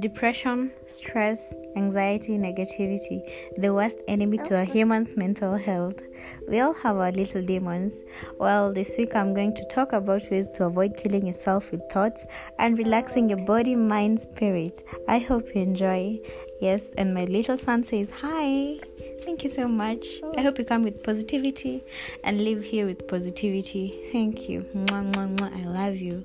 Depression, stress, anxiety, negativity, the worst enemy to a human's mental health. We all have our little demons. Well, this week I'm going to talk about ways to avoid killing yourself with thoughts and relaxing your body, mind, spirit. I hope you enjoy. Yes, and my little son says hi. Thank you so much. I hope you come with positivity and live here with positivity. Thank you. Mwah, mwah, mwah. I love you.